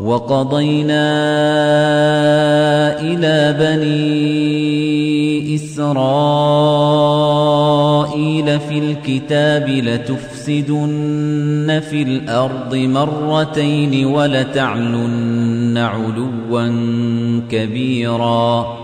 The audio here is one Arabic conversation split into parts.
وقضينا إلى بني إسرائيل في الكتاب لتفسدن في الأرض مرتين ولتعلن علوا كبيراً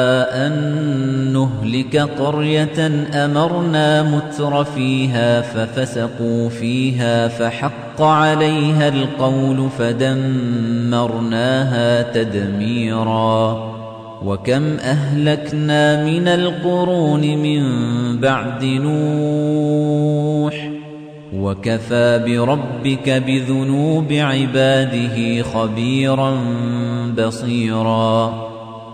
نُّهْلِكَ قَرْيَةً أَمَرْنَا مُتْرَ فِيهَا فَفَسَقُوا فِيهَا فَحَقَّ عَلَيْهَا الْقَوْلُ فَدَمَّرْنَاهَا تَدْمِيرًا وكم أهلكنا من القرون من بعد نوح وكفى بربك بذنوب عباده خبيرا بصيرا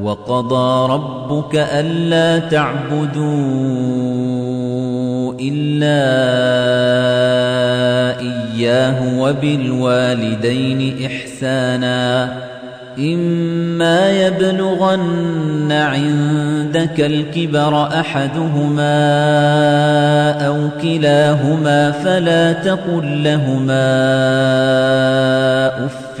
وقضى ربك ألا تعبدوا إلا إياه وبالوالدين إحسانا إما يبلغن عندك الكبر أحدهما أو كلاهما فلا تقل لهما أف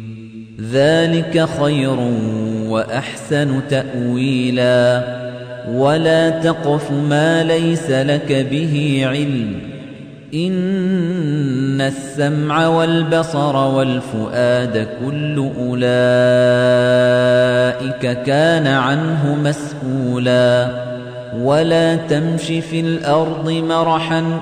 ذلك خير وأحسن تأويلا. ولا تقف ما ليس لك به علم. إن السمع والبصر والفؤاد كل أولئك كان عنه مسؤولا. ولا تمش في الأرض مرحا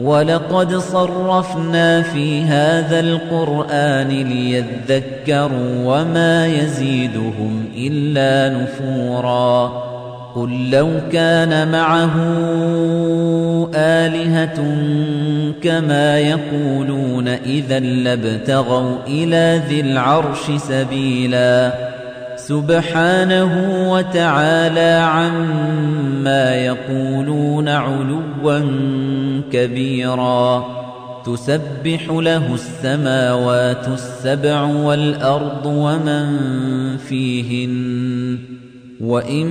ولقد صرفنا في هذا القرآن ليذكروا وما يزيدهم إلا نفورا قل لو كان معه آلهة كما يقولون إذا لابتغوا إلى ذي العرش سبيلا سبحانه وتعالى عما يقولون علوا كبيرا. تسبح له السماوات السبع والأرض ومن فيهن. وَإِن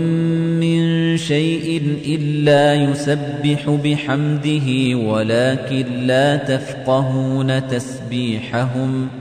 مِّن شَيْءٍ إِلَّا يُسَبِّحُ بِحَمْدِهِ وَلَكِن لَّا تَفْقَهُونَ تَسْبِيحَهُمْ.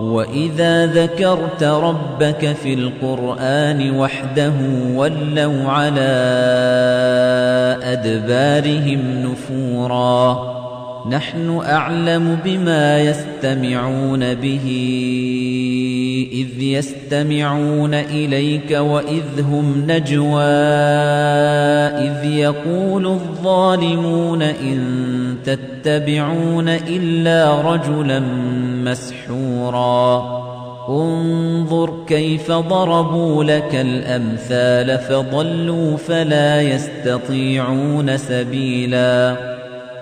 وَإِذَا ذَكَرْتَ رَبَّكَ فِي الْقُرْآنِ وَحْدَهُ وَلَّوْا عَلَى أَدْبَارِهِمْ نُفُورًا نَحْنُ أَعْلَمُ بِمَا يَسْتَمِعُونَ بِهِ إِذْ يَسْتَمِعُونَ إِلَيْكَ وَإِذْ هُمْ نَجْوَى إِذْ يَقُولُ الظَّالِمُونَ إِن تَتَّبِعُونَ إِلَّا رَجُلًا مَّسْحُورًا. انظُرْ كَيْفَ ضَرَبُوا لَكَ الْأَمْثَالَ فَضَلُّوا فَلَا يَسْتَطِيعُونَ سَبِيلًا.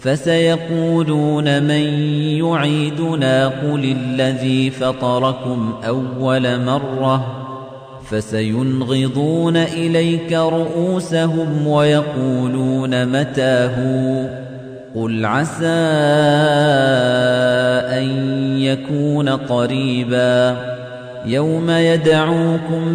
فسيقولون من يعيدنا قل الذي فطركم أول مرة فسينغضون إليك رؤوسهم ويقولون متاه قل عسى أن يكون قريباً يَوْمَ يَدْعُوكُمْ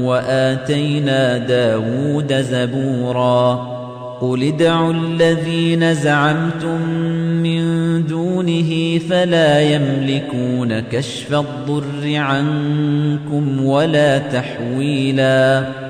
وَآتَيْنَا دَاوُودَ زَبُورًا قُلِ ادْعُوا الَّذِينَ زَعَمْتُم مِّن دُونِهِ فَلَا يَمْلِكُونَ كَشْفَ الضُّرِّ عَنكُمْ وَلَا تَحْوِيلًا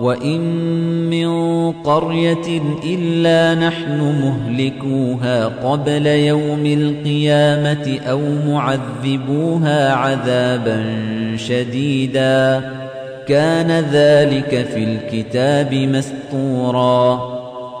وَإِن مِّن قَرْيَةٍ إِلَّا نَحْنُ مُهْلِكُوهَا قَبْلَ يَوْمِ الْقِيَامَةِ أَوْ مُعَذِّبُوهَا عَذَابًا شَدِيدًا كَانَ ذَلِكَ فِي الْكِتَابِ مَسْطُورًا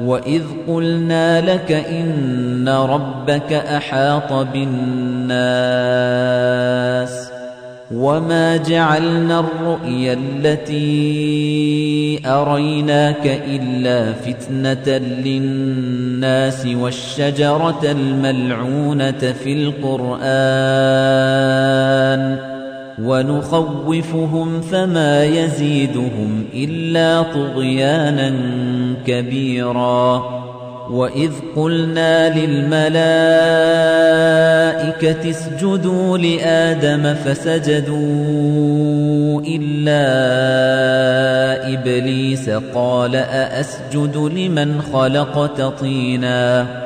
وَإِذْ قُلْنَا لَكَ إِنَّ رَبَّكَ أَحَاطَ بِالنَّاسِ وَمَا جَعَلْنَا الرُّؤْيَا الَّتِي أَرَيْنَاكَ إِلَّا فِتْنَةً لِلنَّاسِ وَالشَّجَرَةَ الْمَلْعُونَةَ فِي الْقُرْآنِ وَنُخَوِّفُهُمْ فَمَا يَزِيدُهُمْ إِلَّا طُغْيَانًا كَبِيرًا. وَإِذْ قُلْنَا لِلْمَلَائِكَةِ اسْجُدُوا لِآدَمَ فَسَجَدُوا إِلَّا إِبْلِيسَ قَالَ أَأَسْجُدُ لِمَنْ خَلَقْتَ طِينًا.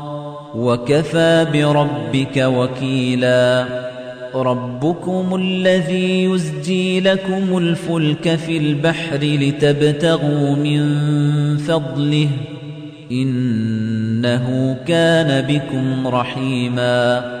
وَكَفَى بِرَبِّكَ وَكِيلًا. رَبُّكُمُ الَّذِي يُزْجِي لَكُمُ الْفُلْكَ فِي الْبَحْرِ لِتَبْتَغُوا مِنْ فَضْلِهِ. إِنَّهُ كَانَ بِكُمْ رَحِيمًا.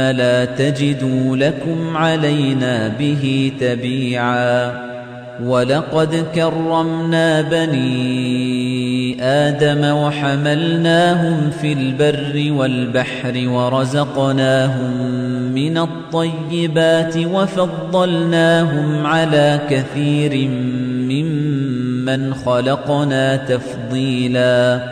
لَا تَجِدُوا لَكُمْ عَلَيْنَا بِهِ تَبِيعًا وَلَقَدْ كَرَّمْنَا بَنِي آدَمَ وَحَمَلْنَاهُمْ فِي الْبَرِّ وَالْبَحْرِ وَرَزَقْنَاهُم مِّنَ الطَّيِّبَاتِ وَفَضَّلْنَاهُمْ عَلَى كَثِيرٍ مِّمَّنْ خَلَقْنَا تَفْضِيلًا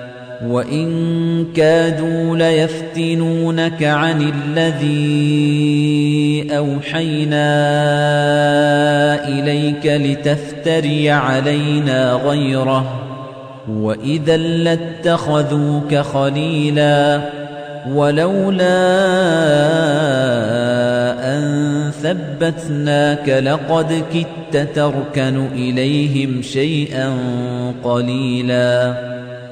وَإِن كَادُوا لَيَفْتِنُونَكَ عَنِ الَّذِي أَوْحَيْنَا إِلَيْكَ لِتَفْتَرِيَ عَلَيْنَا غَيْرَهُ وَإِذًا لَّاتَّخَذُوكَ خَلِيلًا وَلَوْلَا أَن ثَبَّتْنَاكَ لَقَدْ كِدتَّ تَرْكَنُ إِلَيْهِمْ شَيْئًا قَلِيلًا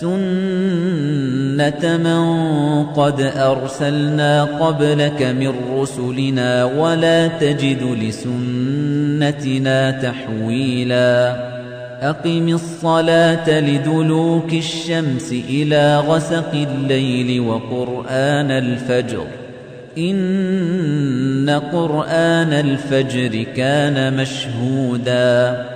سُنَّةَ مَن قَدْ أَرْسَلْنَا قَبْلَكَ مِن رُّسُلِنَا وَلَا تَجِدُ لِسُنَّتِنَا تَحْوِيلًا أَقِمِ الصَّلَاةَ لِدُلُوكِ الشَّمْسِ إِلَى غَسَقِ اللَّيْلِ وَقُرْآنَ الْفَجْرِ إِنَّ قُرْآنَ الْفَجْرِ كَانَ مَشْهُودًا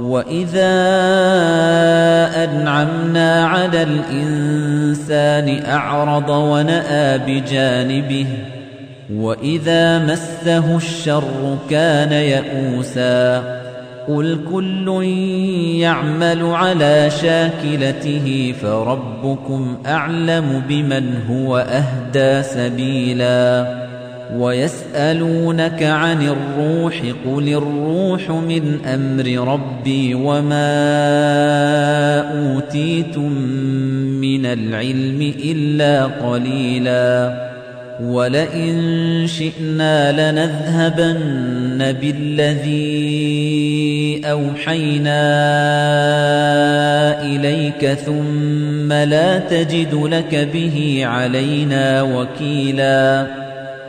وَإِذَا أَنْعَمْنَا عَلَى الْإِنسَانِ أَعْرَضَ وَنَأَىٰ بِجَانِبِهِ وَإِذَا مَسَّهُ الشَّرُّ كَانَ يَئُوسًا قُلْ كُلٌّ يَعْمَلُ عَلَىٰ شَاكِلَتِهِ فَرَبُّكُمْ أَعْلَمُ بِمَنْ هُوَ أَهْدَىٰ سَبِيلًا وَيَسْأَلُونَكَ عَنِ الرُّوحِ قُلِ الرُّوحُ مِنْ أَمْرِ رَبِّي وَمَا أُوتِيتُم مِّنَ الْعِلْمِ إِلَّا قَلِيلًا وَلَئِن شِئْنَا لَنَذْهَبَنَّ بِالَّذِي أَوْحَيْنَا إِلَيْكَ ثُمَّ لَا تَجِدُ لَكَ بِهِ عَلَيْنَا وَكِيلًا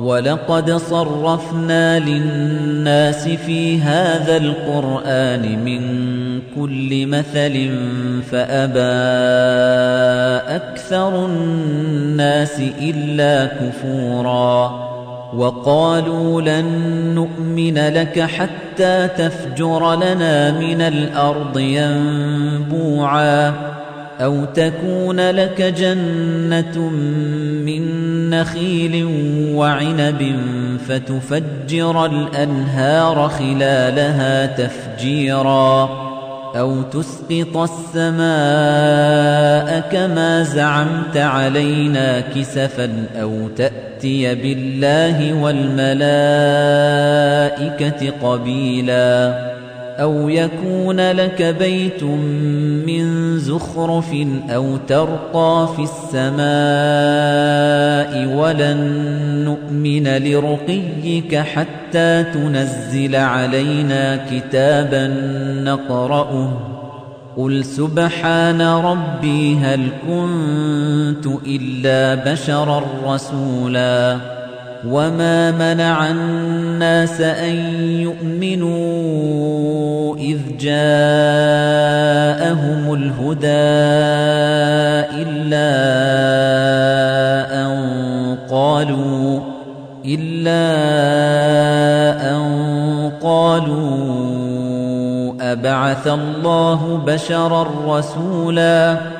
وَلَقَدْ صَرَّفْنَا لِلنَّاسِ فِي هَذَا الْقُرْآنِ مِنْ كُلِّ مَثَلٍ فَأَبَى أَكْثَرُ النَّاسِ إِلَّا كُفُورًا وَقَالُوا لَن نُّؤْمِنَ لَكَ حَتَّىٰ تَفْجُرَ لَنَا مِنَ الْأَرْضِ يَنبُوعًا أَوْ تَكُونَ لَكَ جَنَّةٌ مِّن نَّخِيلٍ وَعِنَبٍ فَتُفَجِّرَ الْأَنْهَارَ خِلَالَهَا تَفْجِيرًا أَوْ تُسْقِطَ السَّمَاءَ كَمَا زَعَمْتَ عَلَيْنَا كِسَفًا أَوْ تَأْتِيَ بِاللَّهِ وَالْمَلَائِكَةِ قَبِيلًا أَوْ يَكُونَ لَكَ بَيْتٌ مِّن زُخْرُفٍ أَوْ تَرْقَىٰ فِي السَّمَاءِ وَلَن نُّؤْمِنَ لِرُقِيِّكَ حَتَّىٰ تُنَزِّلَ عَلَيْنَا كِتَابًا نَّقْرَؤُهُ قُلْ سُبْحَانَ رَبِّي هَلْ كُنتُ إِلَّا بَشَرًا رَّسُولًا وَمَا مَنَعَ النَّاسَ أَن يُؤْمِنُوا إِذْ جَاءَهُمُ الْهُدَىٰ إِلَّا أَن قَالُوا إِلَّا أَن قَالُوا أَبَعَثَ اللَّهُ بَشَرًا رَّسُولًا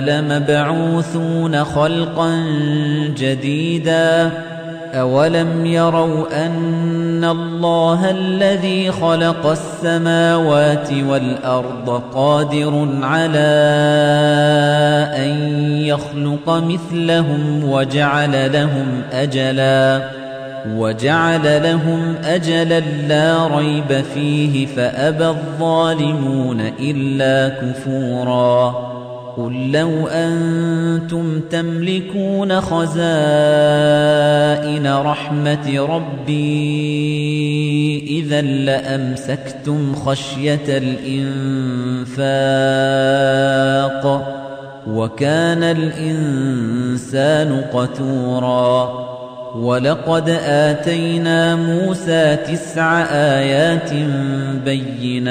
لَمَبْعُوثُونَ خَلْقًا جَدِيدًا أَوَلَمْ يَرَوْا أَنَّ اللَّهَ الَّذِي خَلَقَ السَّمَاوَاتِ وَالْأَرْضَ قَادِرٌ عَلَىٰ أَن يَخْلُقَ مِثْلَهُمْ وَجَعَلَ لَهُمْ أَجَلًا وَجَعَلَ لَهُمْ أَجَلًا لَّا رَيْبَ فِيهِ فَأَبَى الظَّالِمُونَ إِلَّا كُفُورًا قُل لَّوْ أَنتُمْ تَمْلِكُونَ خَزَائِنَ رَحْمَةِ رَبِّي إِذًا لَّأَمْسَكْتُمْ خَشْيَةَ الْإِنفَاقِ وَكَانَ الْإِنسَانُ قَتُورًا وَلَقَدْ آتَيْنَا مُوسَى تِسْعَ آيَاتٍ بَيِّنَاتٍ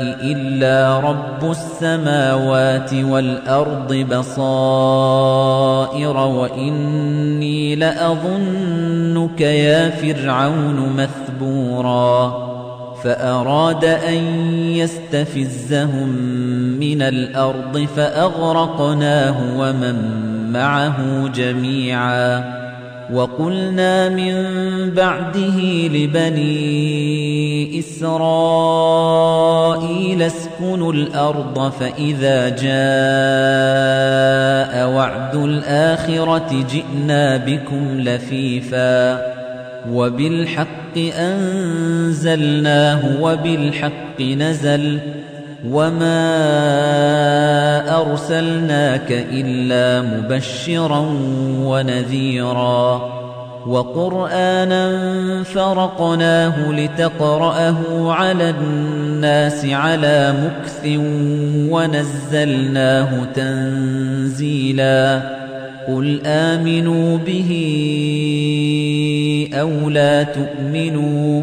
إِلَّا رَبُّ السَّمَاوَاتِ وَالْأَرْضِ بَصَائِرَ وَإِنِّي لَأَظُنُّكَ يَا فِرْعَوْنُ مَثْبُورًا فَأَرَادَ أَن يَسْتَفِزَّهُم مِّنَ الْأَرْضِ فَأَغْرَقْنَاهُ وَمَن مَّعَهُ جَمِيعًا وَقُلْنَا مِن بَعْدِهِ لِبَنِي إِسْرَائِيلَ اسْكُنُوا الْأَرْضَ فَإِذَا جَاءَ وَعْدُ الْآخِرَةِ جِئْنَا بِكُمْ لَفِيفًا وَبِالْحَقِّ أَنزَلْنَاهُ وَبِالْحَقِّ نَزَلَ وَمَا أَرْسَلْنَاكَ إِلَّا مُبَشِّرًا وَنَذِيرًا وَقُرْآنًا فَرَقْنَاهُ لِتَقْرَأَهُ عَلَى النَّاسِ عَلَى مُكْثٍ وَنَزَّلْنَاهُ تَنزِيلًا قُلْ آمِنُوا بِهِ أَوْ لَا تُؤْمِنُوا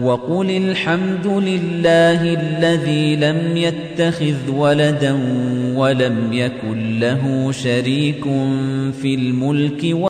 وقل الحمد لله الذي لم يتخذ ولدا ولم يكن له شريك في الملك